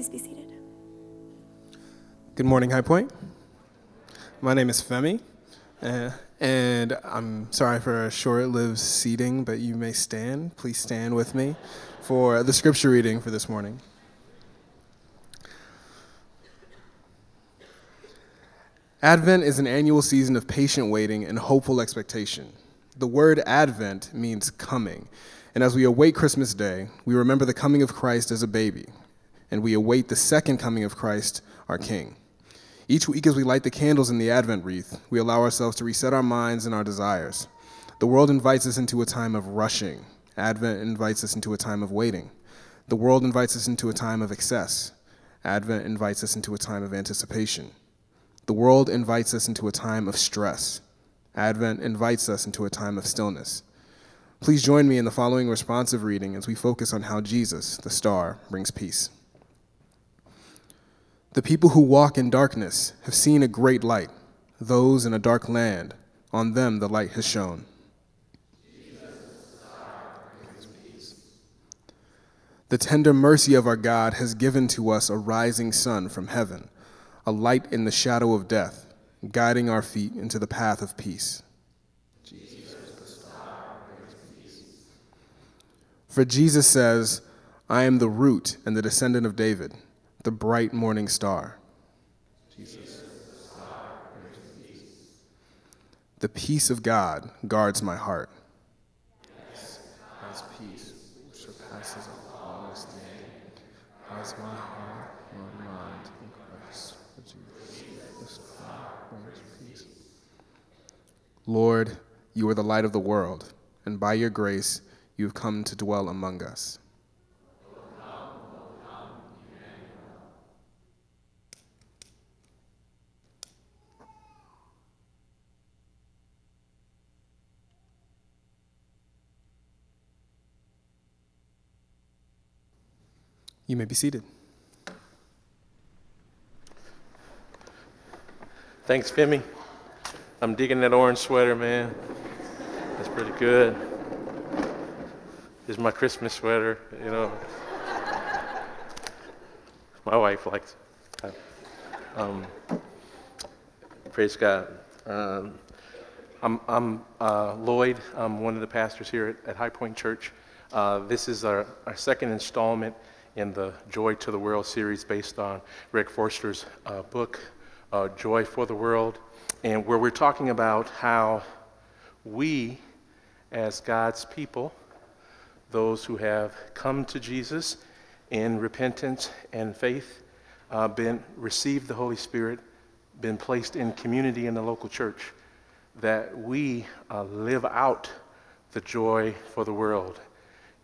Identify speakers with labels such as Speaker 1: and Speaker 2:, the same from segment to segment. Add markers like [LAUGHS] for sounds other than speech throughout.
Speaker 1: Please be seated.
Speaker 2: Good morning, High Point. My name is Femi, uh, and I'm sorry for a short lived seating, but you may stand. Please stand with me for the scripture reading for this morning. Advent is an annual season of patient waiting and hopeful expectation. The word Advent means coming, and as we await Christmas Day, we remember the coming of Christ as a baby, and we await the second coming of Christ, our King. Each week, as we light the candles in the Advent wreath, we allow ourselves to reset our minds and our desires. The world invites us into a time of rushing. Advent invites us into a time of waiting. The world invites us into a time of excess. Advent invites us into a time of anticipation. The world invites us into a time of stress. Advent invites us into a time of stillness. Please join me in the following responsive reading as we focus on how Jesus, the star, brings peace. The people who walk in darkness have seen a great light. Those in a dark land, on them the light has shone. The tender mercy of our God has given to us a rising sun from heaven, a light in the shadow of death, guiding our feet into the path of peace. For Jesus says, I am the root and the descendant of David, the bright morning star. Jesus. The peace of God guards my heart. As peace which surpasses all understanding, has my heart, my mind in Christ. Jesus, peace. Lord, you are the light of the world, and by your grace you have come to dwell among us. You may be seated.
Speaker 3: Thanks, Femi. I'm digging that orange sweater, man. That's pretty good. This is my Christmas sweater, you know. My wife likes it. Um, praise God. Um, I'm, I'm uh, Lloyd. I'm one of the pastors here at, at High Point Church. Uh, this is our, our second installment in the Joy to the World series based on Greg Forster's uh, book, uh, Joy for the World, and where we're talking about how we, as God's people, those who have come to Jesus in repentance and faith, uh, been received the Holy Spirit, been placed in community in the local church, that we uh, live out the joy for the world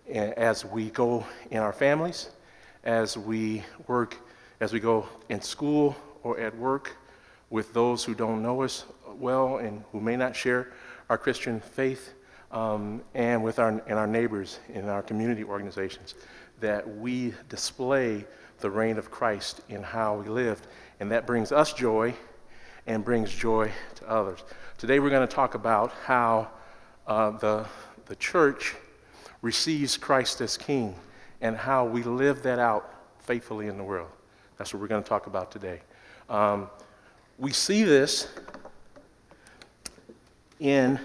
Speaker 3: as we go in our families, as we work, as we go in school or at work with those who don't know us well and who may not share our Christian faith, um, and with our, and our neighbors in our community organizations, that we display the reign of Christ in how we live. And that brings us joy and brings joy to others. Today we're going to talk about how uh, the, the church receives Christ as King and how we live that out faithfully in the world. That's what we're going to talk about today. Um, we see this in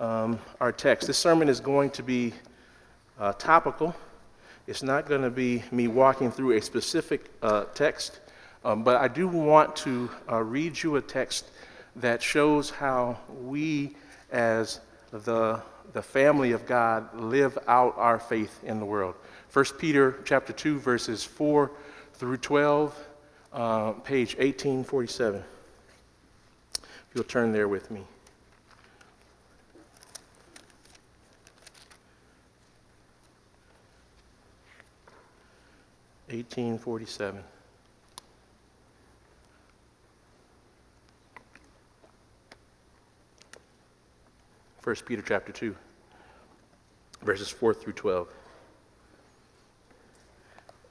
Speaker 3: um, our text. This sermon is going to be uh, topical. It's not going to be me walking through a specific uh, text, um, but I do want to uh, read you a text that shows how we, as the, the family of God live out our faith in the world. 1 Peter chapter 2, verses 4 through 12, uh, page 1847. If you'll turn there with me. Eighteen forty seven. 1 Peter chapter 2, verses 4 through 12.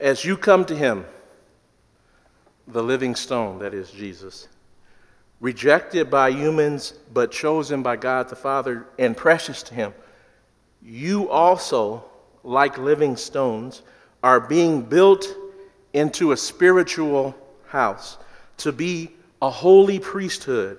Speaker 3: As you come to him, the living stone, that is Jesus, rejected by humans but chosen by God the Father and precious to him, you also, like living stones, are being built into a spiritual house to be a holy priesthood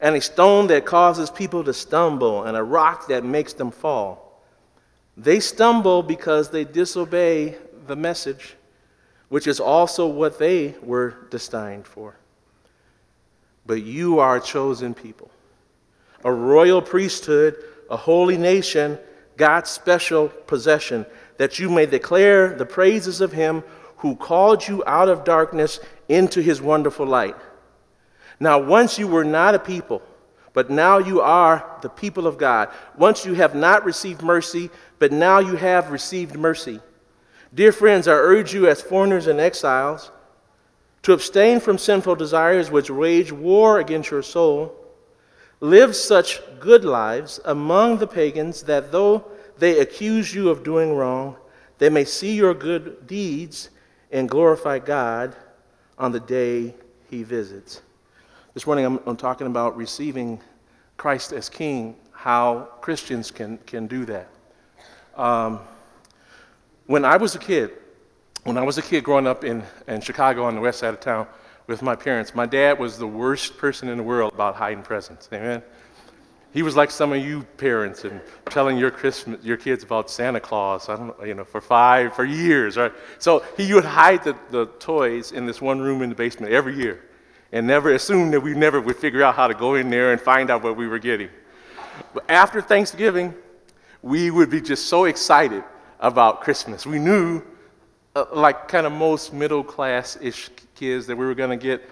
Speaker 3: and a stone that causes people to stumble, and a rock that makes them fall. They stumble because they disobey the message, which is also what they were destined for. But you are a chosen people, a royal priesthood, a holy nation, God's special possession, that you may declare the praises of him who called you out of darkness into his wonderful light. Now, once you were not a people, but now you are the people of God. Once you have not received mercy, but now you have received mercy. Dear friends, I urge you as foreigners and exiles to abstain from sinful desires which wage war against your soul. Live such good lives among the pagans that though they accuse you of doing wrong, they may see your good deeds and glorify God on the day he visits. This morning I'm, I'm talking about receiving Christ as King, how Christians can, can do that. Um, when I was a kid, when I was a kid growing up in, in Chicago on the west side of town with my parents, my dad was the worst person in the world about hiding presents. Amen. He was like some of you parents and telling your Christmas, your kids about Santa Claus. I don't know, you know, for five, for years, right? So he would hide the, the toys in this one room in the basement every year, and never assumed that we never would figure out how to go in there and find out what we were getting. But after Thanksgiving, we would be just so excited about Christmas. We knew, uh, like kind of most middle class ish kids, that we were going to get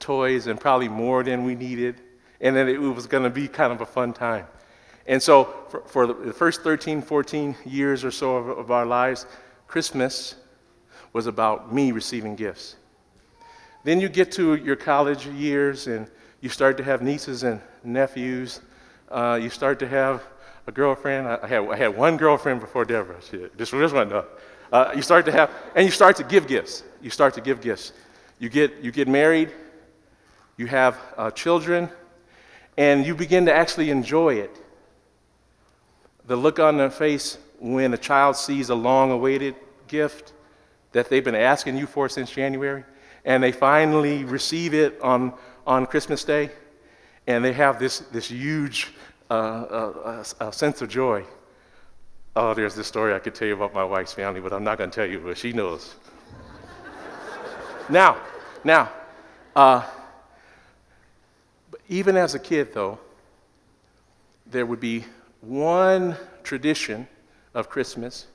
Speaker 3: toys and probably more than we needed and then it was going to be kind of a fun time. And so, for, for, the first 13, 14 years or so of, of our lives, Christmas was about me receiving gifts. Then you get to your college years and you start to have nieces and nephews. Uh, you start to have a girlfriend. I had, I had one girlfriend before Deborah. Shit, this, this one, no. Uh, you start to have, and you start to give gifts. You start to give gifts. You get, you get married. You have uh, children and you begin to actually enjoy it. The look on their face when a child sees a long awaited gift that they've been asking you for since January, and they finally receive it on, on Christmas Day, and they have this, this huge uh, uh, uh, sense of joy. Oh, there's this story I could tell you about my wife's family, but I'm not going to tell you, but she knows. now, now, uh, even as a kid, though, there would be one tradition of Christmas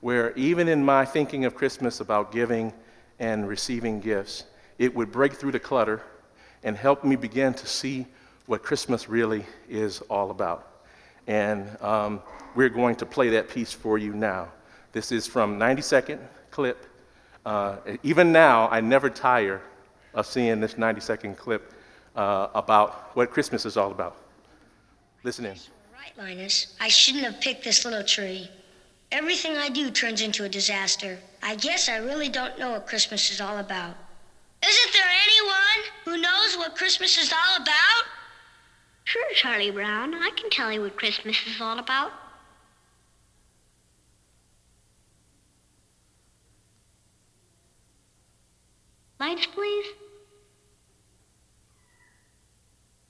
Speaker 3: where, even in my thinking of Christmas about giving and receiving gifts, it would break through the clutter and help me begin to see what Christmas really is all about. And um, we're going to play that piece for you now. This is from 90 second clip. Uh, even now, I never tire of seeing this 90 second clip uh, about what Christmas is all about. Listen in.
Speaker 1: Right, Linus. I shouldn't have picked this little tree. Everything I do turns into a disaster. I guess I really don't know what Christmas is all about. Isn't there anyone who knows what Christmas is all about?
Speaker 4: Sure, Charlie Brown. I can tell you what Christmas is all about. Lights, please.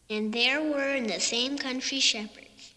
Speaker 4: And there were in the same country shepherds,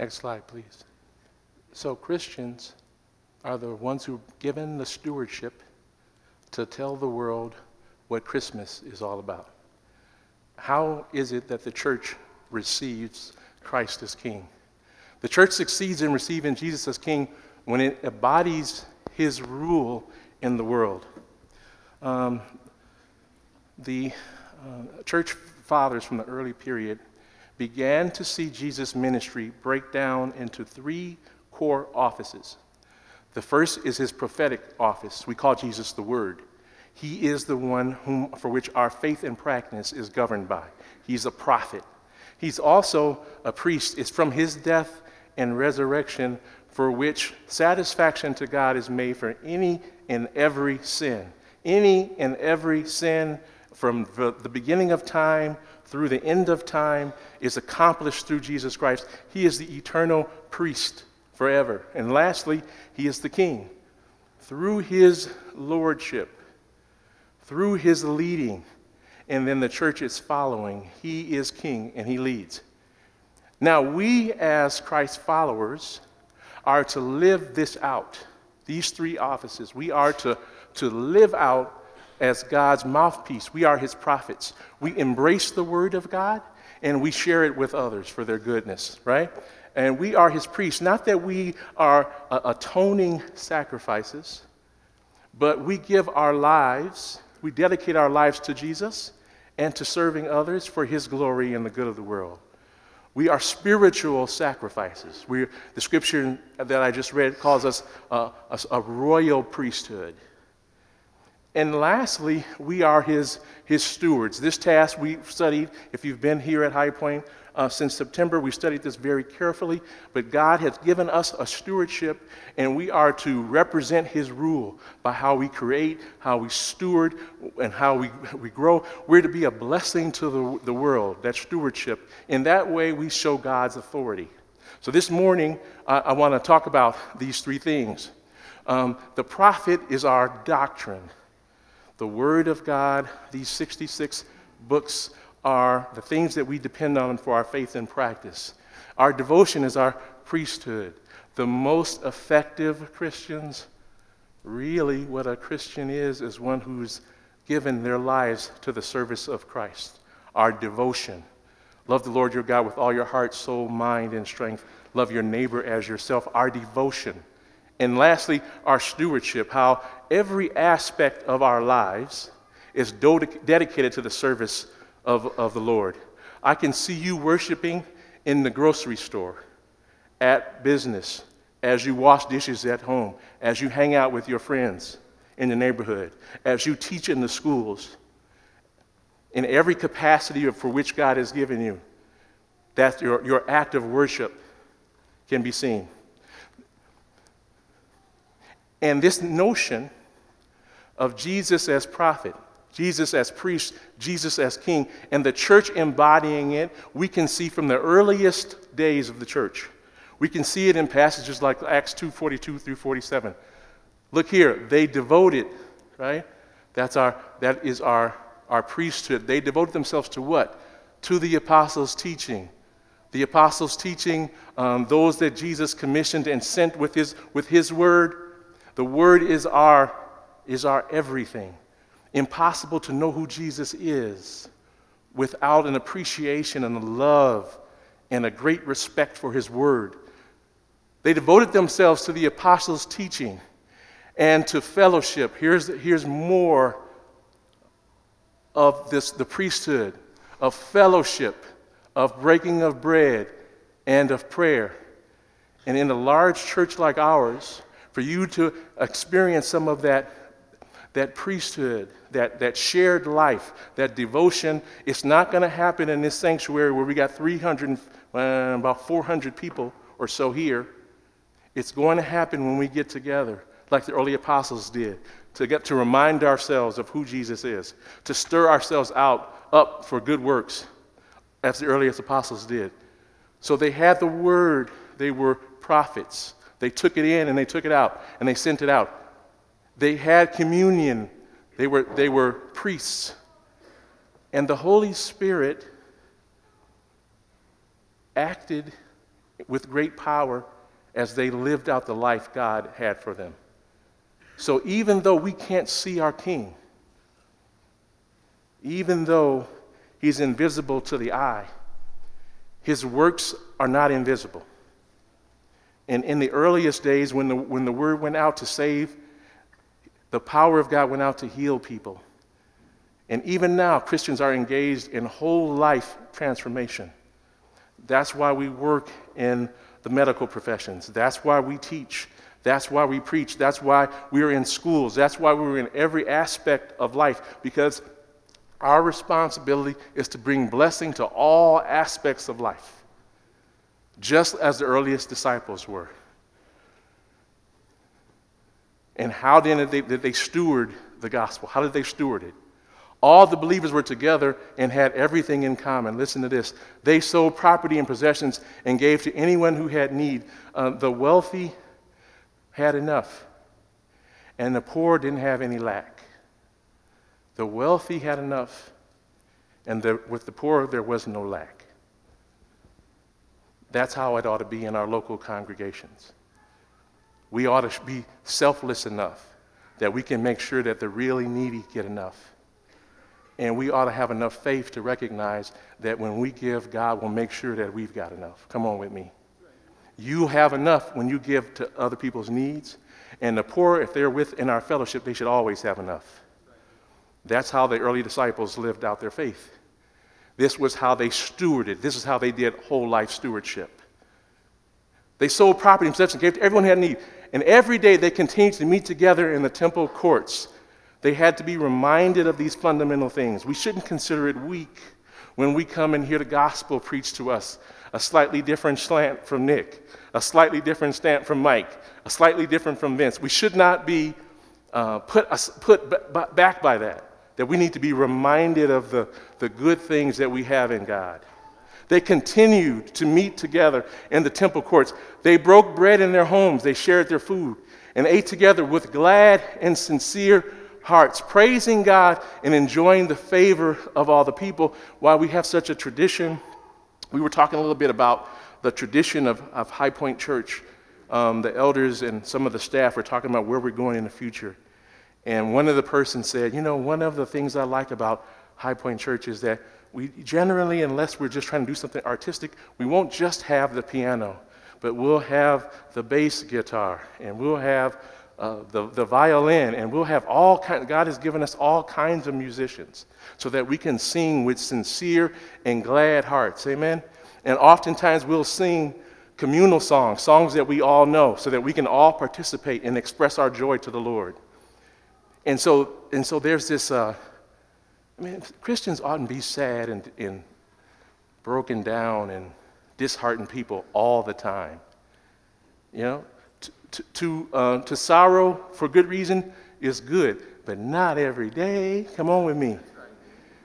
Speaker 3: Next slide, please. So, Christians are the ones who are given the stewardship to tell the world what Christmas is all about. How is it that the church receives Christ as King? The church succeeds in receiving Jesus as King when it embodies his rule in the world. Um, the uh, church fathers from the early period began to see Jesus' ministry break down into three core offices. The first is his prophetic office. We call Jesus the Word. He is the one whom, for which our faith and practice is governed by. He's a prophet. He's also a priest. It's from his death and resurrection for which satisfaction to God is made for any and every sin. Any and every sin from the beginning of time through the end of time is accomplished through Jesus Christ. He is the eternal priest forever. And lastly, he is the king. Through his lordship, through his leading, and then the church is following, he is king and he leads. Now, we as Christ's followers are to live this out, these three offices. We are to, to live out as God's mouthpiece. We are his prophets. We embrace the word of God and we share it with others for their goodness, right? And we are his priests. Not that we are uh, atoning sacrifices, but we give our lives, we dedicate our lives to Jesus and to serving others for his glory and the good of the world. We are spiritual sacrifices. we the scripture that I just read calls us a, a royal priesthood. And lastly, we are his, his stewards. This task we've studied, if you've been here at High Point uh, since September, we studied this very carefully. But God has given us a stewardship, and we are to represent his rule by how we create, how we steward, and how we, we grow. We're to be a blessing to the, the world, that stewardship. In that way, we show God's authority. So this morning, I, I want to talk about these three things. Um, the prophet is our doctrine. The Word of God, these 66 books are the things that we depend on for our faith and practice. Our devotion is our priesthood. The most effective Christians, really, what a Christian is, is one who's given their lives to the service of Christ. Our devotion. Love the Lord your God with all your heart, soul, mind, and strength. Love your neighbor as yourself. Our devotion. And lastly, our stewardship, how every aspect of our lives is do- dedicated to the service of, of the Lord. I can see you worshiping in the grocery store, at business, as you wash dishes at home, as you hang out with your friends in the neighborhood, as you teach in the schools, in every capacity for which God has given you. That your, your act of worship can be seen. And this notion of Jesus as prophet, Jesus as priest, Jesus as king, and the church embodying it, we can see from the earliest days of the church. We can see it in passages like Acts 2:42 through 47. Look here, they devoted, right? That's our that is our our priesthood. They devoted themselves to what? To the apostles' teaching. The apostles' teaching, um, those that Jesus commissioned and sent with his with his word the Word is our, is our everything. Impossible to know who Jesus is without an appreciation and a love and a great respect for His Word. They devoted themselves to the apostles' teaching and to fellowship. Here's, here's more of this, the priesthood, of fellowship, of breaking of bread, and of prayer. And in a large church like ours, for you to experience some of that, that priesthood, that, that shared life, that devotion. It's not going to happen in this sanctuary where we got 300, uh, about 400 people or so here. It's going to happen when we get together, like the early apostles did, to get to remind ourselves of who Jesus is, to stir ourselves out up for good works, as the earliest apostles did. So they had the word, they were prophets. They took it in and they took it out and they sent it out. They had communion, they were, they were priests. And the Holy Spirit acted with great power as they lived out the life God had for them. So even though we can't see our King, even though he's invisible to the eye, his works are not invisible. And in the earliest days, when the, when the word went out to save, the power of God went out to heal people. And even now, Christians are engaged in whole life transformation. That's why we work in the medical professions. That's why we teach. That's why we preach. That's why we're in schools. That's why we're in every aspect of life, because our responsibility is to bring blessing to all aspects of life, just as the earliest disciples were. And how then did they, did they steward the gospel? How did they steward it? All the believers were together and had everything in common. Listen to this. They sold property and possessions and gave to anyone who had need. Uh, the wealthy had enough, and the poor didn't have any lack. The wealthy had enough, and the, with the poor, there was no lack. That's how it ought to be in our local congregations. We ought to be selfless enough that we can make sure that the really needy get enough. And we ought to have enough faith to recognize that when we give, God will make sure that we've got enough. Come on with me. You have enough when you give to other people's needs. And the poor, if they're with in our fellowship, they should always have enough. That's how the early disciples lived out their faith. This was how they stewarded. This is how they did whole life stewardship. They sold property and possessions, gave to everyone who had need. And every day they continued to meet together in the temple courts. They had to be reminded of these fundamental things. We shouldn't consider it weak when we come and hear the gospel preached to us. A slightly different slant from Nick, a slightly different slant from Mike, a slightly different from Vince. We should not be uh, put, put b- back by that that we need to be reminded of the, the good things that we have in God. They continued to meet together in the temple courts. They broke bread in their homes, they shared their food, and ate together with glad and sincere hearts, praising God and enjoying the favor of all the people. While we have such a tradition, we were talking a little bit about the tradition of, of High Point Church. Um, the elders and some of the staff were talking about where we're going in the future. And one of the persons said, You know, one of the things I like about High Point Church is that we generally, unless we're just trying to do something artistic, we won't just have the piano, but we'll have the bass guitar and we'll have uh, the, the violin and we'll have all kind God has given us all kinds of musicians so that we can sing with sincere and glad hearts. Amen? And oftentimes we'll sing communal songs, songs that we all know, so that we can all participate and express our joy to the Lord. And so, and so there's this, uh, I mean, Christians oughtn't be sad and, and broken down and disheartened people all the time. You know, to, to, uh, to sorrow for good reason is good, but not every day. Come on with me.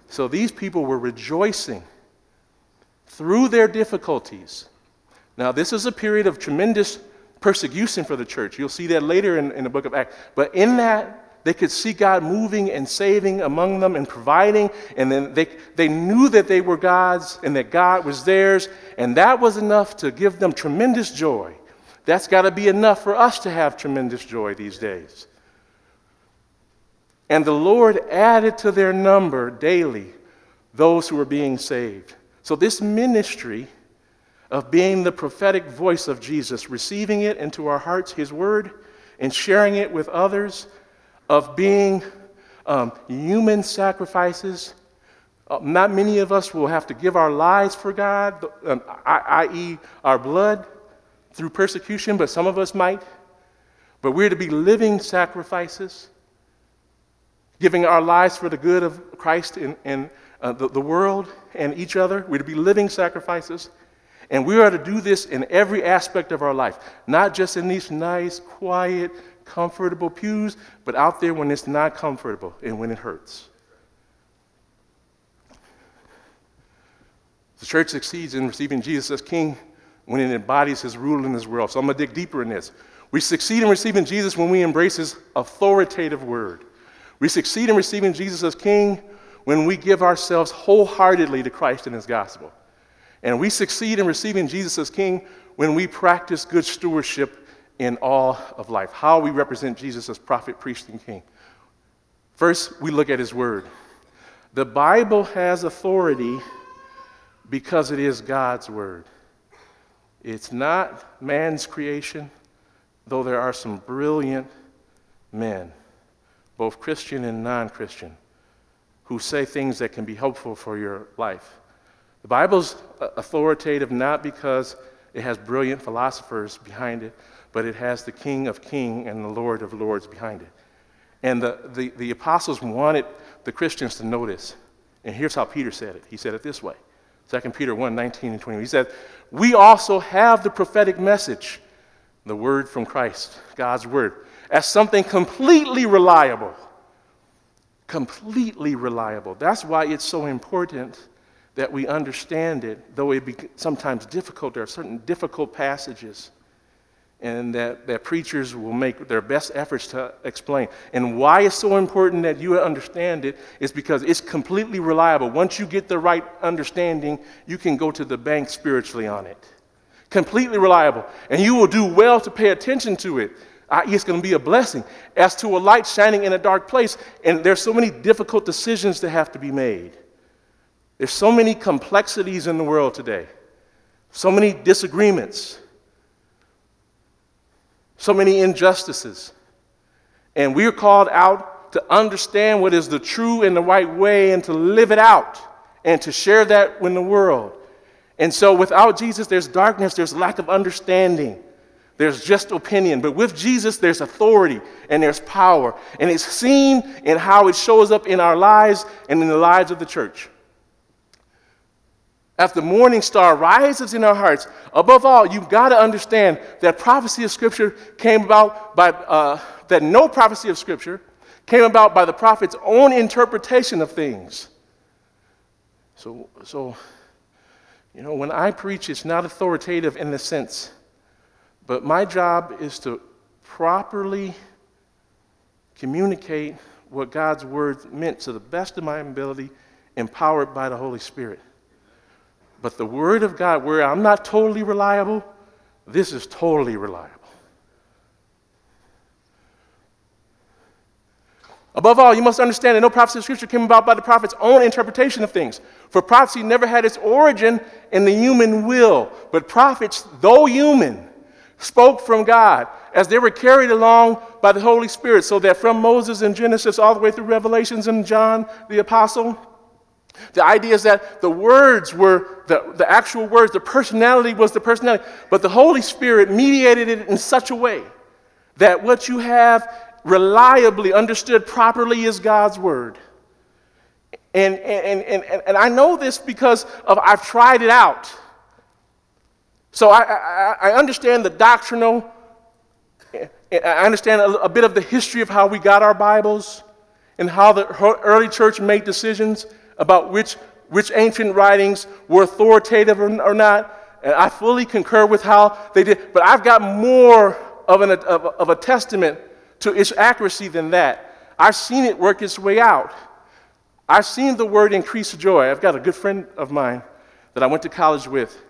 Speaker 3: So these people were rejoicing through their difficulties. Now, this is a period of tremendous persecution for the church. You'll see that later in, in the book of Acts. But in that, they could see God moving and saving among them and providing, and then they, they knew that they were God's and that God was theirs, and that was enough to give them tremendous joy. That's got to be enough for us to have tremendous joy these days. And the Lord added to their number daily those who were being saved. So, this ministry of being the prophetic voice of Jesus, receiving it into our hearts, His word, and sharing it with others, of being um, human sacrifices. Uh, not many of us will have to give our lives for God, um, i.e., our blood through persecution, but some of us might. But we're to be living sacrifices, giving our lives for the good of Christ and, and uh, the, the world and each other. We're to be living sacrifices. And we are to do this in every aspect of our life, not just in these nice, quiet, comfortable pews, but out there when it's not comfortable and when it hurts. The church succeeds in receiving Jesus as king when it embodies his rule in this world. So I'm going to dig deeper in this. We succeed in receiving Jesus when we embrace his authoritative word. We succeed in receiving Jesus as king when we give ourselves wholeheartedly to Christ and his gospel. And we succeed in receiving Jesus as king when we practice good stewardship in all of life. How we represent Jesus as prophet, priest, and king. First, we look at his word. The Bible has authority because it is God's word. It's not man's creation, though there are some brilliant men, both Christian and non Christian, who say things that can be helpful for your life. The Bible's authoritative not because it has brilliant philosophers behind it, but it has the King of Kings and the Lord of Lords behind it. And the, the, the apostles wanted the Christians to notice. And here's how Peter said it. He said it this way 2 Peter 1 19 and 20. He said, We also have the prophetic message, the word from Christ, God's word, as something completely reliable. Completely reliable. That's why it's so important that we understand it, though it be sometimes difficult. There are certain difficult passages and that, that preachers will make their best efforts to explain. And why it's so important that you understand it is because it's completely reliable. Once you get the right understanding, you can go to the bank spiritually on it. Completely reliable. And you will do well to pay attention to it. It's going to be a blessing. As to a light shining in a dark place, and there's so many difficult decisions that have to be made. There's so many complexities in the world today, so many disagreements so many injustices. And we are called out to understand what is the true and the right way and to live it out and to share that with the world. And so without Jesus, there's darkness, there's lack of understanding, there's just opinion. But with Jesus, there's authority and there's power. And it's seen in how it shows up in our lives and in the lives of the church. As the morning star rises in our hearts, above all, you've got to understand that prophecy of Scripture came about by, uh, that no prophecy of Scripture came about by the prophet's own interpretation of things. So, so, you know, when I preach, it's not authoritative in the sense, but my job is to properly communicate what God's word meant to the best of my ability, empowered by the Holy Spirit. But the Word of God, where I'm not totally reliable, this is totally reliable. Above all, you must understand that no prophecy of Scripture came about by the prophet's own interpretation of things. For prophecy never had its origin in the human will, but prophets, though human, spoke from God as they were carried along by the Holy Spirit, so that from Moses in Genesis all the way through Revelations and John the Apostle, the idea is that the words were the, the actual words, the personality was the personality, but the Holy Spirit mediated it in such a way that what you have reliably understood properly is God's word. And, and, and, and, and I know this because of I've tried it out. So I, I, I understand the doctrinal, I understand a, a bit of the history of how we got our Bibles and how the early church made decisions about which, which ancient writings were authoritative or, or not. And I fully concur with how they did. But I've got more of, an, of, of a testament to its accuracy than that. I've seen it work its way out. I've seen the word increase joy. I've got a good friend of mine that I went to college with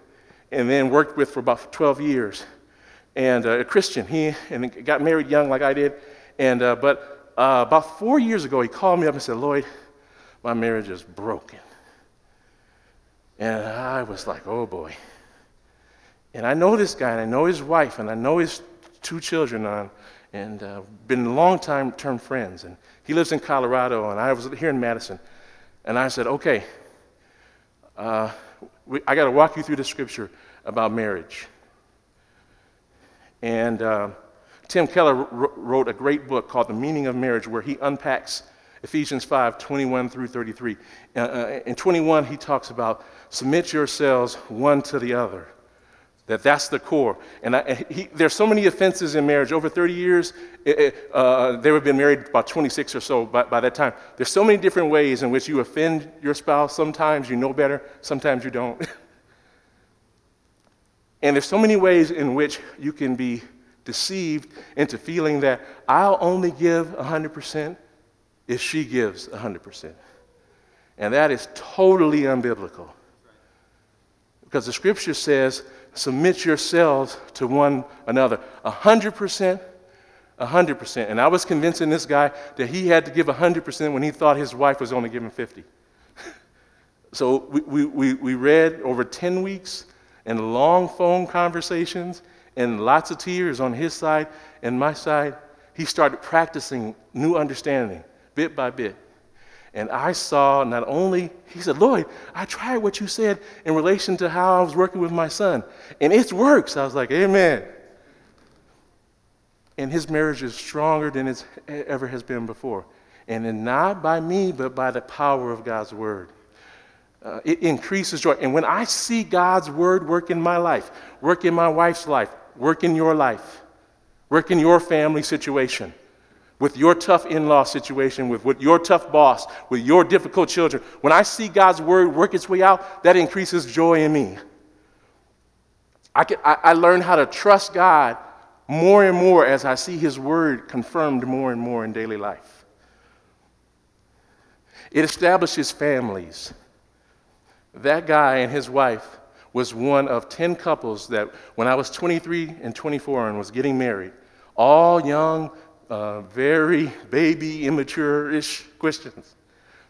Speaker 3: and then worked with for about 12 years. And uh, a Christian. He and got married young like I did. And, uh, but uh, about four years ago, he called me up and said, Lloyd, my marriage is broken. And I was like, oh boy. And I know this guy, and I know his wife, and I know his two children, on, and uh, been long time term friends. And he lives in Colorado, and I was here in Madison. And I said, okay, uh, we, I got to walk you through the scripture about marriage. And uh, Tim Keller wrote a great book called The Meaning of Marriage, where he unpacks Ephesians 5 21 through 33. Uh, uh, in 21, he talks about submit yourselves one to the other. That that's the core. And I, he, there's so many offenses in marriage. Over 30 years, it, uh, they have been married about 26 or so by, by that time. There's so many different ways in which you offend your spouse. Sometimes you know better, sometimes you don't. [LAUGHS] and there's so many ways in which you can be deceived into feeling that I'll only give 100% if she gives 100%. And that is totally unbiblical. Because the scripture says, submit yourselves to one another. 100%, 100%. And I was convincing this guy that he had to give 100% when he thought his wife was only giving 50. [LAUGHS] so we, we, we read over 10 weeks and long phone conversations and lots of tears on his side and my side. He started practicing new understanding bit by bit. And I saw not only, he said, Lloyd, I tried what you said in relation to how I was working with my son, and it works. I was like, Amen. And his marriage is stronger than it ever has been before. And not by me, but by the power of God's word. Uh, it increases joy. And when I see God's word work in my life, work in my wife's life, work in your life, work in your family situation, with your tough in law situation, with, with your tough boss, with your difficult children, when I see God's word work its way out, that increases joy in me. I, can, I, I learn how to trust God more and more as I see his word confirmed more and more in daily life. It establishes families. That guy and his wife was one of 10 couples that, when I was 23 and 24 and was getting married, all young, uh, very baby, immature ish Christians.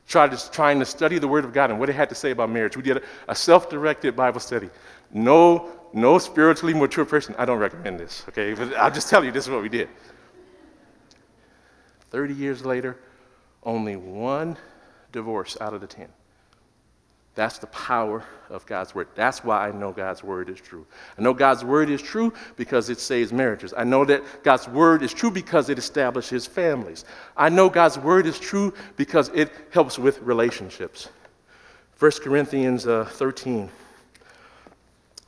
Speaker 3: To, trying to study the Word of God and what it had to say about marriage. We did a, a self directed Bible study. No, no spiritually mature person. I don't recommend this, okay? But I'll just tell you this is what we did. 30 years later, only one divorce out of the 10. That's the power of God's word. That's why I know God's word is true. I know God's word is true because it saves marriages. I know that God's word is true because it establishes families. I know God's word is true because it helps with relationships. 1 Corinthians uh, 13.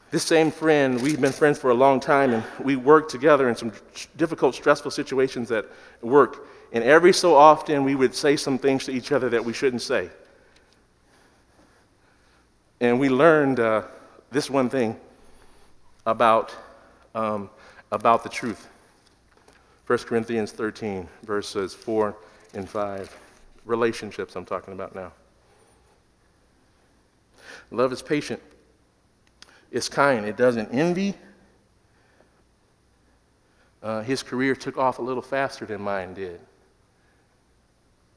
Speaker 3: This same friend, we've been friends for a long time, and we worked together in some difficult, stressful situations at work. And every so often, we would say some things to each other that we shouldn't say. And we learned uh, this one thing about, um, about the truth. 1 Corinthians 13, verses 4 and 5. Relationships, I'm talking about now. Love is patient, it's kind, it doesn't envy. Uh, his career took off a little faster than mine did.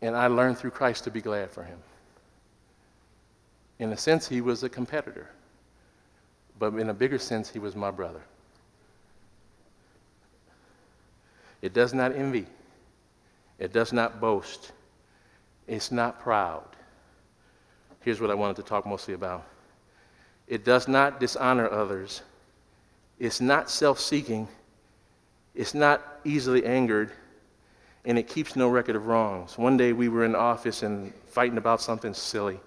Speaker 3: And I learned through Christ to be glad for him. In a sense, he was a competitor. But in a bigger sense, he was my brother. It does not envy. It does not boast. It's not proud. Here's what I wanted to talk mostly about it does not dishonor others. It's not self seeking. It's not easily angered. And it keeps no record of wrongs. One day we were in the office and fighting about something silly.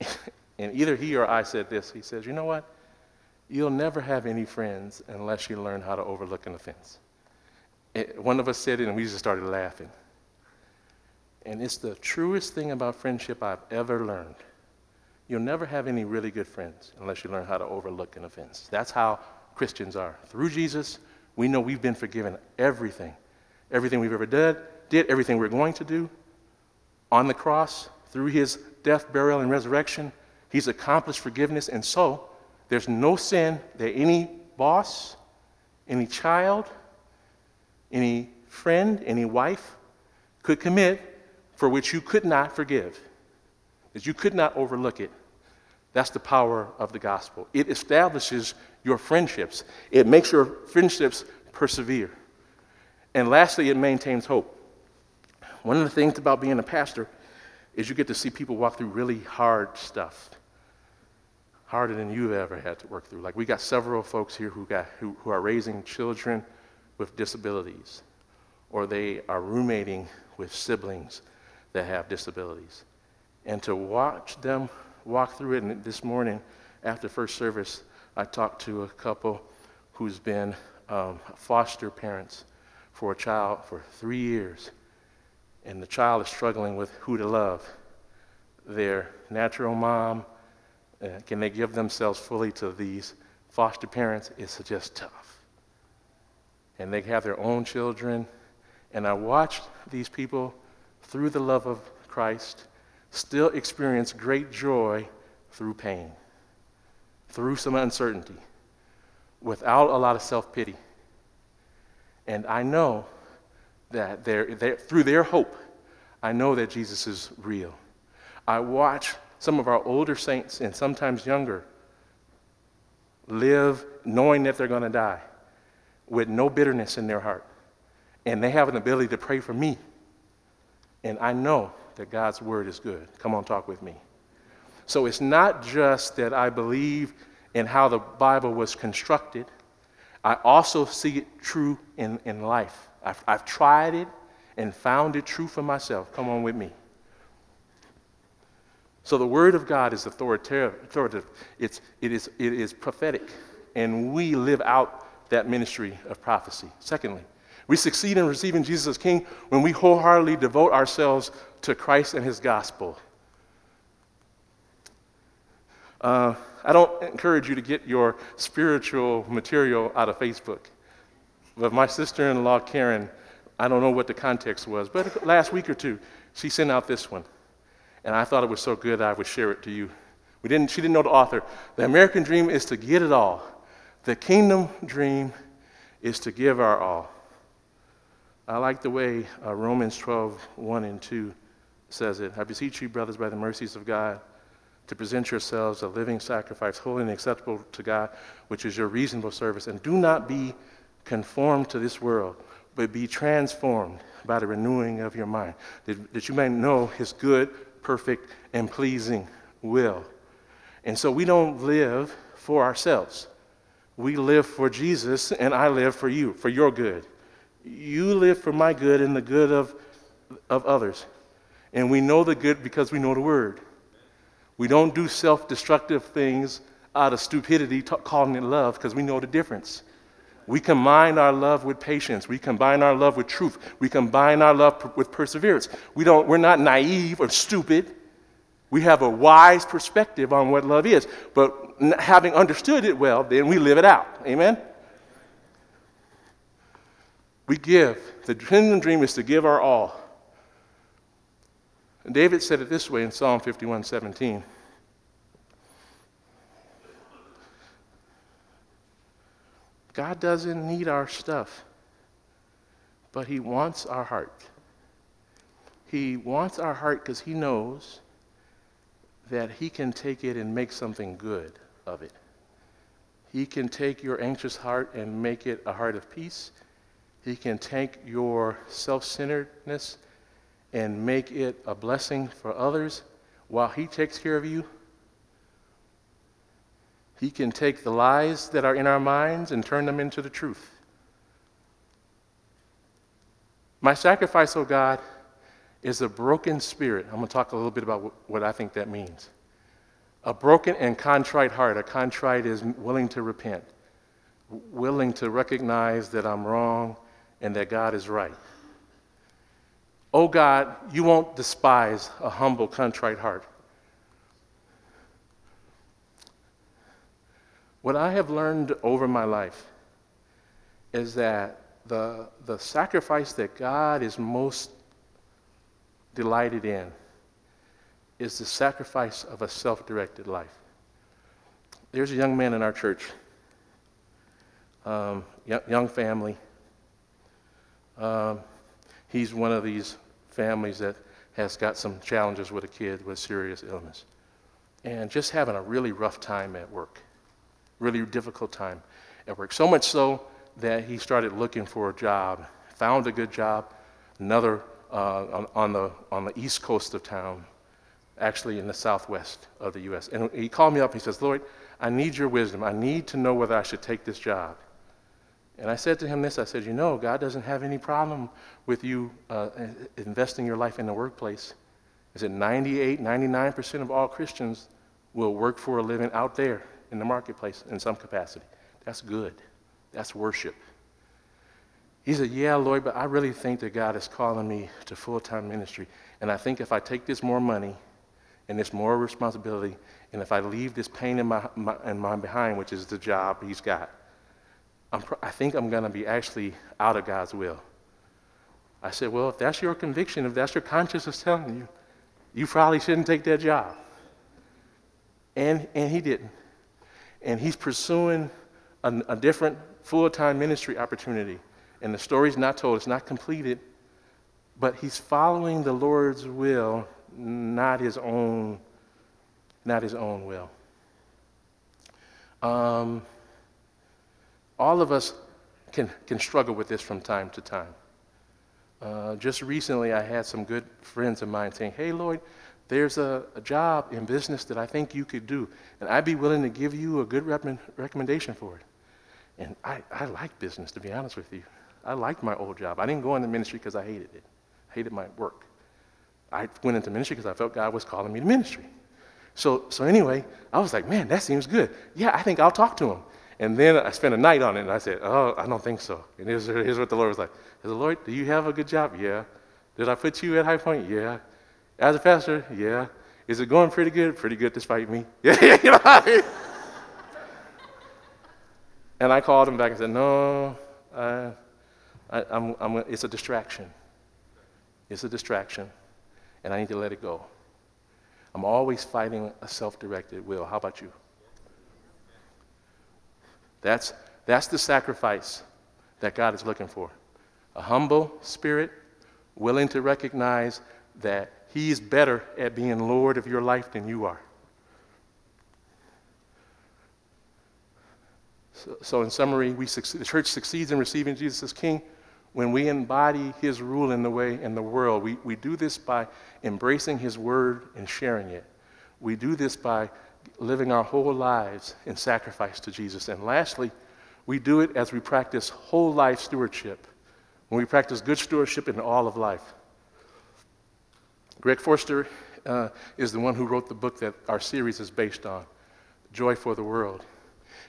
Speaker 3: [LAUGHS] and either he or I said this. He says, You know what? You'll never have any friends unless you learn how to overlook an offense. It, one of us said it, and we just started laughing. And it's the truest thing about friendship I've ever learned. You'll never have any really good friends unless you learn how to overlook an offense. That's how Christians are. Through Jesus, we know we've been forgiven everything. Everything we've ever did, did everything we're going to do on the cross, through his death, burial, and resurrection, he's accomplished forgiveness. And so, there's no sin that any boss, any child, any friend, any wife could commit for which you could not forgive, that you could not overlook it. That's the power of the gospel. It establishes your friendships, it makes your friendships persevere. And lastly, it maintains hope. One of the things about being a pastor is you get to see people walk through really hard stuff, harder than you've ever had to work through. Like we got several folks here who, got, who, who are raising children with disabilities, or they are roommating with siblings that have disabilities. And to watch them walk through it, and this morning after first service, I talked to a couple who's been um, foster parents for a child for three years, and the child is struggling with who to love their natural mom. Uh, can they give themselves fully to these foster parents? It's just tough. And they have their own children. And I watched these people, through the love of Christ, still experience great joy through pain, through some uncertainty, without a lot of self pity. And I know that they're, they're, through their hope, I know that Jesus is real. I watch some of our older saints and sometimes younger live knowing that they're going to die with no bitterness in their heart. And they have an ability to pray for me. And I know that God's word is good. Come on, talk with me. So it's not just that I believe in how the Bible was constructed, I also see it true in, in life. I've, I've tried it and found it true for myself. Come on with me. So the Word of God is authoritative. It's, it, is, it is prophetic, and we live out that ministry of prophecy. Secondly, we succeed in receiving Jesus as King when we wholeheartedly devote ourselves to Christ and His gospel. Uh, I don't encourage you to get your spiritual material out of Facebook. But my sister in law, Karen, I don't know what the context was, but last week or two, she sent out this one. And I thought it was so good I would share it to you. We didn't, she didn't know the author. The American dream is to get it all, the kingdom dream is to give our all. I like the way uh, Romans 12, 1 and 2 says it. I beseech you, brothers, by the mercies of God, to present yourselves a living sacrifice, holy and acceptable to God, which is your reasonable service. And do not be conformed to this world, but be transformed by the renewing of your mind, that, that you may know his good, perfect, and pleasing will. And so we don't live for ourselves. We live for Jesus, and I live for you, for your good. You live for my good and the good of, of others. And we know the good because we know the word. We don't do self destructive things out of stupidity, t- calling it love, because we know the difference. We combine our love with patience. We combine our love with truth. We combine our love per- with perseverance. We don't, we're not naive or stupid. We have a wise perspective on what love is. But having understood it well, then we live it out. Amen? We give. The kingdom dream is to give our all. And David said it this way in Psalm 51 17. God doesn't need our stuff, but He wants our heart. He wants our heart because He knows that He can take it and make something good of it. He can take your anxious heart and make it a heart of peace. He can take your self centeredness and make it a blessing for others while He takes care of you. He can take the lies that are in our minds and turn them into the truth. My sacrifice, oh God, is a broken spirit. I'm going to talk a little bit about what I think that means. A broken and contrite heart. A contrite is willing to repent, willing to recognize that I'm wrong and that God is right. Oh God, you won't despise a humble, contrite heart. What I have learned over my life is that the, the sacrifice that God is most delighted in is the sacrifice of a self directed life. There's a young man in our church, um, young, young, family. Um, he's one of these families that has got some challenges with a kid with serious illness and just having a really rough time at work really difficult time at work. So much so that he started looking for a job, found a good job, another uh, on, on, the, on the east coast of town, actually in the southwest of the U.S. And he called me up and he says, Lloyd, I need your wisdom. I need to know whether I should take this job. And I said to him this I said, You know, God doesn't have any problem with you uh, investing your life in the workplace. Is it 98, 99% of all Christians will work for a living out there in the marketplace in some capacity. That's good. That's worship. He said, Yeah, Lord, but I really think that God is calling me to full time ministry. And I think if I take this more money and this more responsibility, and if I leave this pain in my, my, in my behind, which is the job he's got, I'm, I think I'm going to be actually out of God's will. I said, Well, if that's your conviction, if that's your conscience is telling you, you probably shouldn't take that job. And, and he didn't. And he's pursuing a, a different full time ministry opportunity. And the story's not told, it's not completed, but he's following the Lord's will, not his own, not his own will. Um, all of us can, can struggle with this from time to time. Uh, just recently, I had some good friends of mine saying, Hey, Lloyd, there's a, a, job in business that I think you could do, and I'd be willing to give you a good rep- recommendation for it. And I, I like business, to be honest with you. I liked my old job. I didn't go into ministry because I hated it, I hated my work. I went into ministry because I felt God was calling me to ministry. So, so anyway, I was like, man, that seems good. Yeah, I think I'll talk to him. And then I spent a night on it, and I said, oh, I don't think so. And here's, here's what the Lord was like. He said, Lord, do you have a good job? Yeah. Did I put you at High Point? Yeah. As a pastor? Yeah. Is it going pretty good? Pretty good despite me. [LAUGHS] Yeah, you know And I called him back and said, no, I, I'm, I'm, it's a distraction. It's a distraction, and I need to let it go. I'm always fighting a self directed will. How about you? That's, that's the sacrifice that God is looking for. A humble spirit, willing to recognize that He's better at being Lord of your life than you are. So, so in summary, we succeed, the church succeeds in receiving Jesus as King when we embody His rule in the way in the world. We, we do this by embracing His word and sharing it. We do this by living our whole lives in sacrifice to Jesus. And lastly, we do it as we practice whole life stewardship, when we practice good stewardship in all of life. Greg Forster uh, is the one who wrote the book that our series is based on, Joy for the World.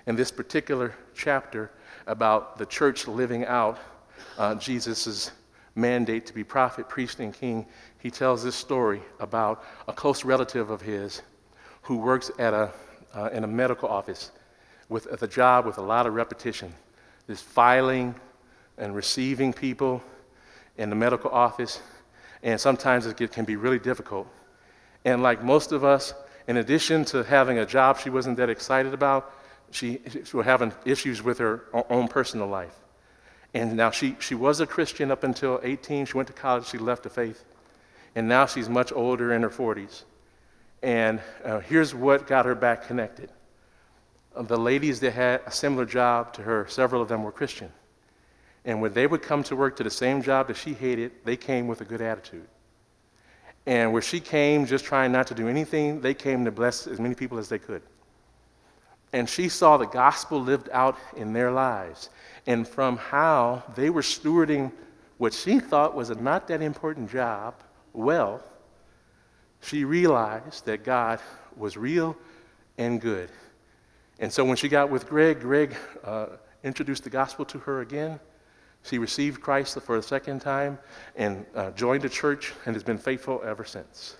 Speaker 3: In this particular chapter about the church living out uh, Jesus' mandate to be prophet, priest, and king, he tells this story about a close relative of his who works at a, uh, in a medical office with a job with a lot of repetition. This filing and receiving people in the medical office, and sometimes it can be really difficult. And like most of us, in addition to having a job she wasn't that excited about, she, she was having issues with her own personal life. And now she, she was a Christian up until 18. She went to college, she left the faith. And now she's much older in her 40s. And uh, here's what got her back connected. Uh, the ladies that had a similar job to her, several of them were Christian. And when they would come to work to the same job that she hated, they came with a good attitude. And where she came just trying not to do anything, they came to bless as many people as they could. And she saw the gospel lived out in their lives. And from how they were stewarding what she thought was a not that important job well, she realized that God was real and good. And so when she got with Greg, Greg uh, introduced the gospel to her again. She received Christ for the second time and uh, joined a church and has been faithful ever since.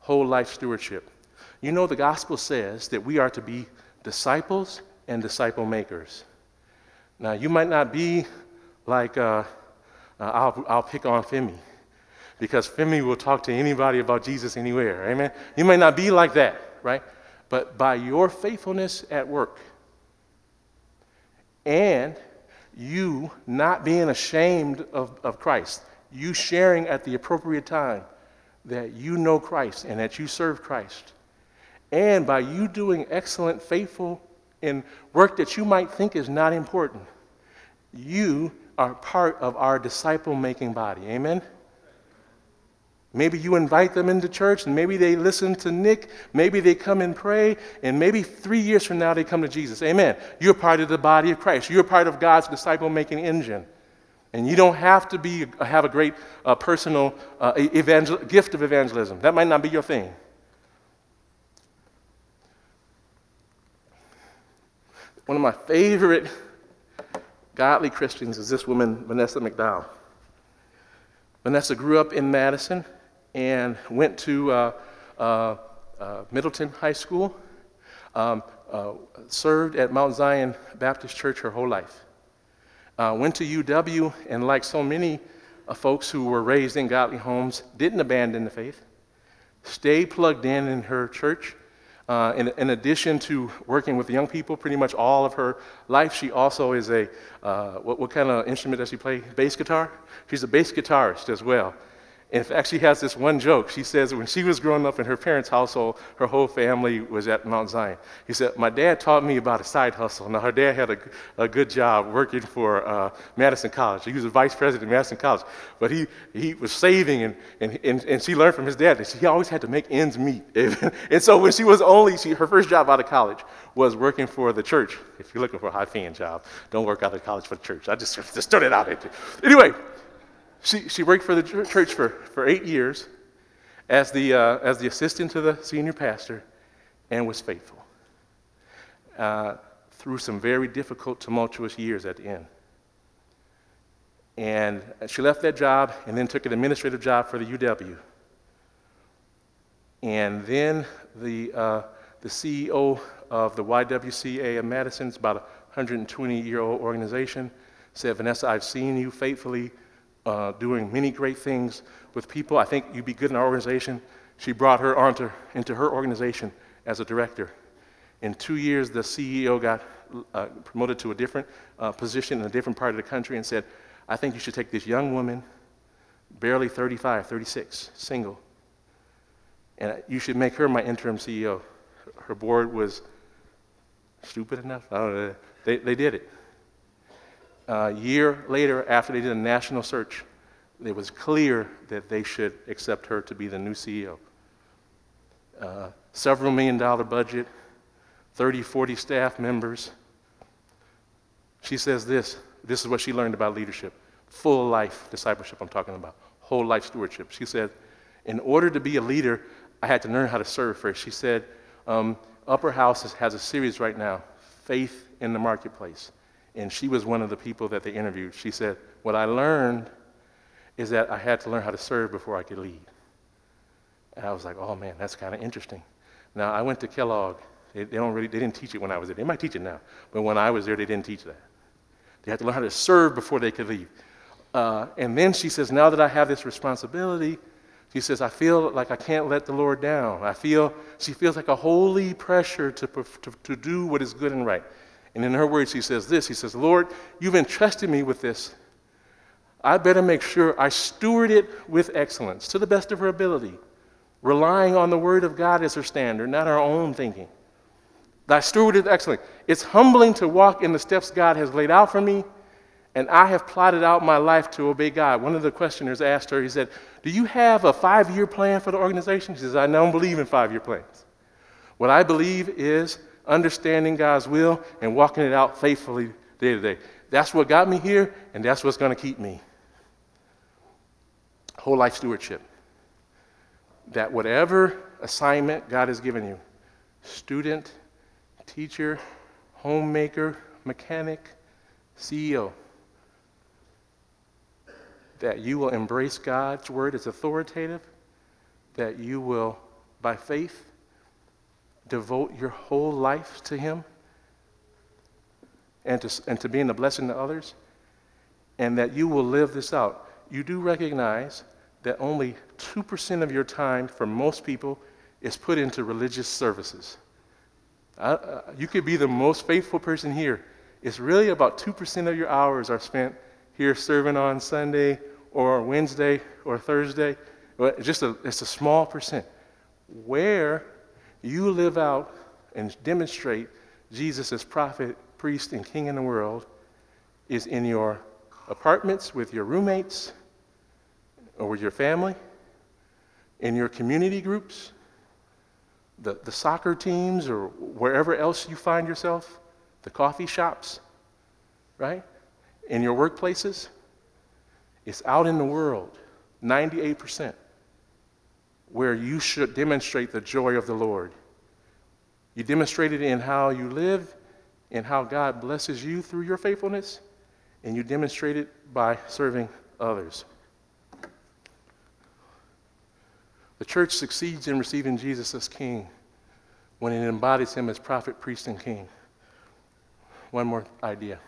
Speaker 3: Whole life stewardship. You know, the gospel says that we are to be disciples and disciple makers. Now, you might not be like, uh, uh I'll, I'll pick on Femi because Femi will talk to anybody about Jesus anywhere. Amen. You may not be like that, right? But by your faithfulness at work and you not being ashamed of, of Christ, you sharing at the appropriate time that you know Christ and that you serve Christ, and by you doing excellent, faithful, in work that you might think is not important, you are part of our disciple making body. Amen? Maybe you invite them into church and maybe they listen to Nick. Maybe they come and pray. And maybe three years from now they come to Jesus. Amen. You're part of the body of Christ. You're part of God's disciple making engine. And you don't have to be, have a great uh, personal uh, evangel- gift of evangelism. That might not be your thing. One of my favorite godly Christians is this woman, Vanessa McDowell. Vanessa grew up in Madison and went to uh, uh, uh, Middleton High School, um, uh, served at Mount Zion Baptist Church her whole life. Uh, went to UW, and like so many folks who were raised in godly homes, didn't abandon the faith, stayed plugged in in her church. Uh, in, in, addition to working with young people pretty much all of her life, she also is a, uh, what, what, kind of instrument does she play? Bass guitar? She's a bass guitarist as well. In fact, she has this one joke. She says when she was growing up in her parents' household, her whole family was at Mount Zion. He said, My dad taught me about a side hustle. Now, her dad had a, a good job working for uh, Madison College. He was a vice president of Madison College. But he, he was saving, and, and, and, and she learned from his dad that he always had to make ends meet. [LAUGHS] and so when she was only, she, her first job out of college was working for the church. If you're looking for a high paying job, don't work out of college for the church. I just, [LAUGHS] just started out. Anyway, she, she worked for the church for, for eight years as the, uh, as the assistant to the senior pastor and was faithful uh, through some very difficult, tumultuous years at the end. And she left that job and then took an administrative job for the UW. And then the, uh, the CEO of the YWCA of Madison, it's about a 120 year old organization, said, Vanessa, I've seen you faithfully uh, doing many great things with people. I think you'd be good in our organization. She brought her onto, into her organization as a director. In two years, the CEO got uh, promoted to a different uh, position in a different part of the country and said, I think you should take this young woman, barely 35, 36, single, and you should make her my interim CEO. Her board was stupid enough. They, they did it a year later, after they did a national search, it was clear that they should accept her to be the new CEO. Uh, several million dollar budget, 30, 40 staff members. She says this this is what she learned about leadership full life discipleship, I'm talking about, whole life stewardship. She said, in order to be a leader, I had to learn how to serve first. She said, um, Upper House has a series right now, Faith in the Marketplace and she was one of the people that they interviewed. She said, What I learned is that I had to learn how to serve before I could lead. And I was like, Oh man, that's kind of interesting. Now, I went to Kellogg. They, they, don't really, they didn't teach it when I was there. They might teach it now, but when I was there, they didn't teach that. They had to learn how to serve before they could lead. Uh, and then she says, Now that I have this responsibility, she says, I feel like I can't let the Lord down. I feel, she feels like a holy pressure to, to, to do what is good and right. And in her words, he says this He says, Lord, you've entrusted me with this. I better make sure I steward it with excellence to the best of her ability, relying on the word of God as her standard, not our own thinking. Thy steward is excellent. It's humbling to walk in the steps God has laid out for me, and I have plotted out my life to obey God. One of the questioners asked her, he said, Do you have a five year plan for the organization? She says, I don't believe in five year plans. What I believe is understanding God's will, and walking it out faithfully day to day. That's what got me here, and that's what's going to keep me. Whole life stewardship. That whatever assignment God has given you student, teacher, homemaker, mechanic, CEO that you will embrace God's word as authoritative, that you will, by faith, devote your whole life to Him and to, and to being a blessing to others, and that you will live this out. You do recognize that only 2% of your time for most people is put into religious services. uh, you could be the most faithful person here. It's really about 2% of your hours are spent here serving on Sunday or Wednesday or Thursday. Just a, it's a small percent. Where you live out and demonstrate Jesus as prophet, priest, and king in the world is in your apartments with your roommates or with your family, in your community groups, the, the soccer teams, or wherever else you find yourself, the coffee shops, right? In your workplaces. It's out in the world, 98% where you should demonstrate the joy of the Lord. You demonstrate it in how you live and how God blesses you through your faithfulness, and you demonstrate it by serving others. The church succeeds in receiving Jesus as king when it embodies him as prophet, priest, and king. One more idea.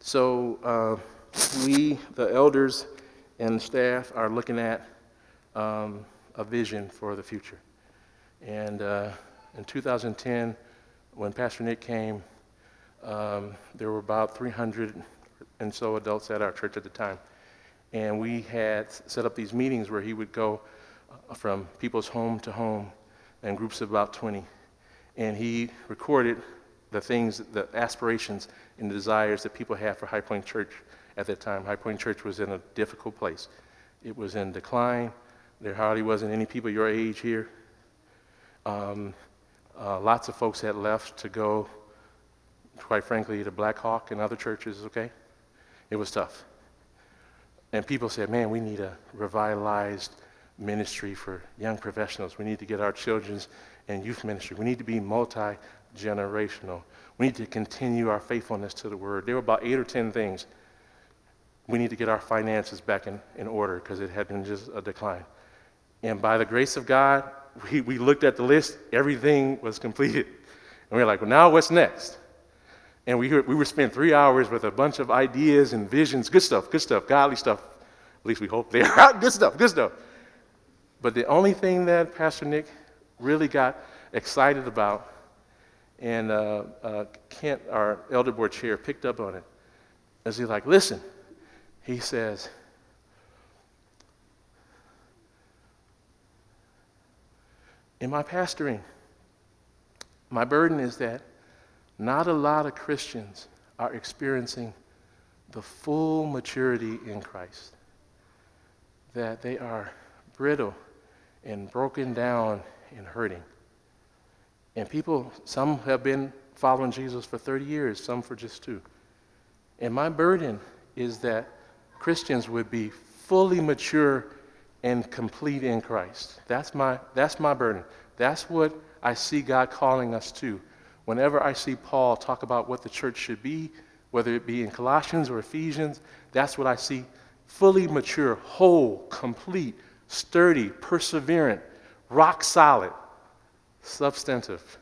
Speaker 3: So, uh, we, the elders and staff, are looking at um, a vision for the future. And uh, in 2010, when Pastor Nick came, um, there were about 300 and so adults at our church at the time. And we had set up these meetings where he would go uh, from people's home to home in groups of about 20. And he recorded the things, the aspirations and the desires that people had for High Point Church at that time. High Point Church was in a difficult place. It was in decline. There hardly wasn't any people your age here. Um, uh, lots of folks had left to go, quite frankly, to Blackhawk and other churches, okay? It was tough. And people said, man, we need a revitalized ministry for young professionals. We need to get our children's and youth ministry. We need to be multi generational. We need to continue our faithfulness to the word. There were about eight or ten things. We need to get our finances back in, in order because it had been just a decline. And by the grace of God, we, we looked at the list, everything was completed. And we were like, well, now what's next? And we, we were spending three hours with a bunch of ideas and visions, good stuff, good stuff, godly stuff. At least we hope they are [LAUGHS] good stuff, good stuff. But the only thing that Pastor Nick really got excited about, and uh, uh, Kent, our elder board chair, picked up on it, is he's like, listen, he says, in my pastoring, my burden is that not a lot of Christians are experiencing the full maturity in Christ. That they are brittle and broken down and hurting. And people, some have been following Jesus for 30 years, some for just two. And my burden is that Christians would be fully mature and complete in Christ. That's my, that's my burden. That's what I see God calling us to. Whenever I see Paul talk about what the church should be, whether it be in Colossians or Ephesians, that's what I see fully mature, whole, complete, sturdy, perseverant, rock solid, substantive.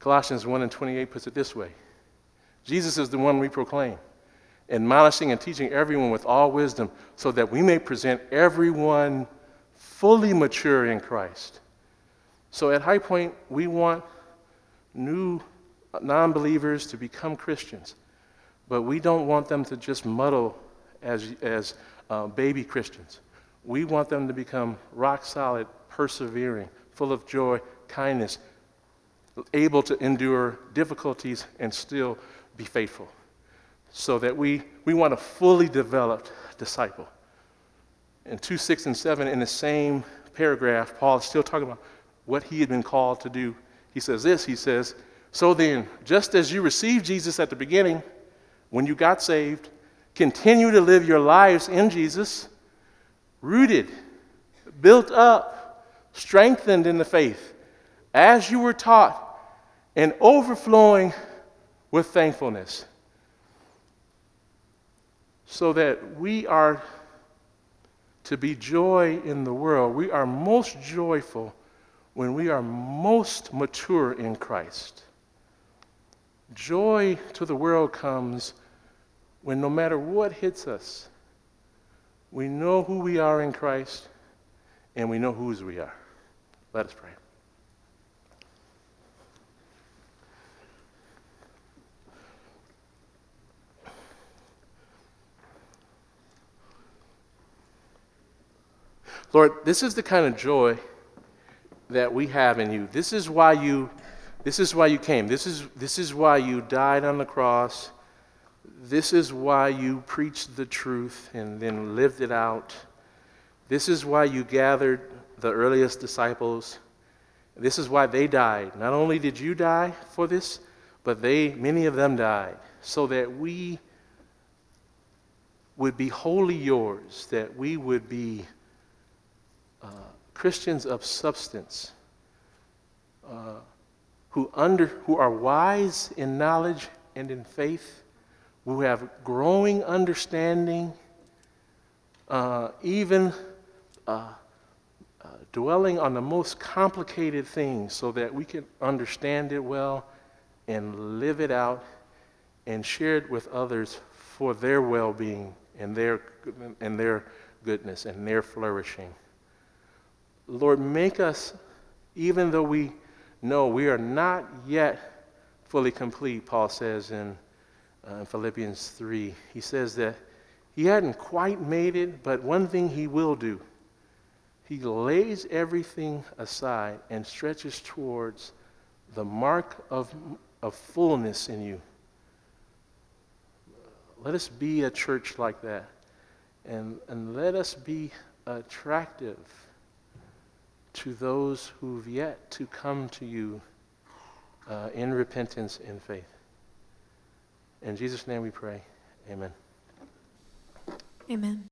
Speaker 3: Colossians 1 and 28 puts it this way Jesus is the one we proclaim, admonishing and teaching everyone with all wisdom, so that we may present everyone fully mature in Christ. So at High Point, we want new non believers to become Christians, but we don't want them to just muddle as, as uh, baby Christians. We want them to become rock solid, persevering, full of joy, kindness, able to endure difficulties and still be faithful. So that we, we want a fully developed disciple. In 2, 6, and 7, in the same paragraph, Paul is still talking about what he had been called to do. He says this He says, So then, just as you received Jesus at the beginning, when you got saved, continue to live your lives in Jesus, rooted, built up, strengthened in the faith, as you were taught, and overflowing with thankfulness. So that we are to be joy in the world. We are most joyful when we are most mature in Christ. Joy to the world comes when no matter what hits us, we know who we are in Christ and we know whose we are. Let us pray. Lord, this is the kind of joy that we have in you. This is why you this is why you came. This is this is why you died on the cross. This is why you preached the truth and then lived it out. This is why you gathered the earliest disciples. This is why they died. Not only did you die for this, but they many of them died so that we would be wholly yours, that we would be uh, Christians of substance, uh, who, under, who are wise in knowledge and in faith, who have growing understanding, uh, even uh, uh, dwelling on the most complicated things so that we can understand it well and live it out and share it with others for their well being and their, and their goodness and their flourishing. Lord, make us, even though we know we are not yet fully complete, Paul says in, uh, in Philippians 3. He says that he hadn't quite made it, but one thing he will do he lays everything aside and stretches towards the mark of, of fullness in you. Let us be a church like that. And, and let us be attractive to those who've yet to come to you uh, in repentance and faith. In Jesus' name we pray. Amen.
Speaker 5: Amen.